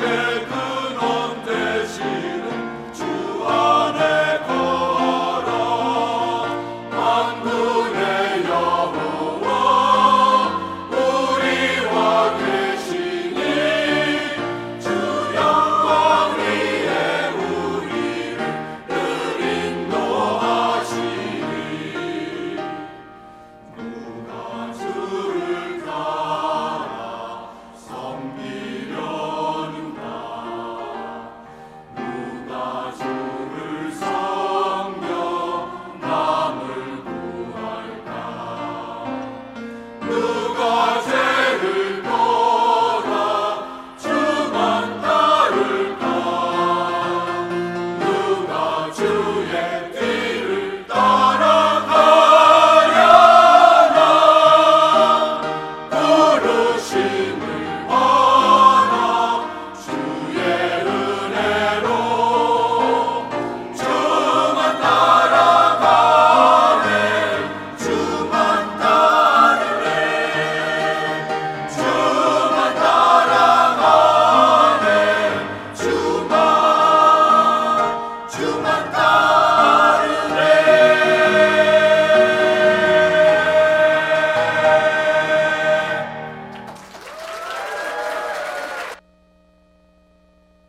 Walker.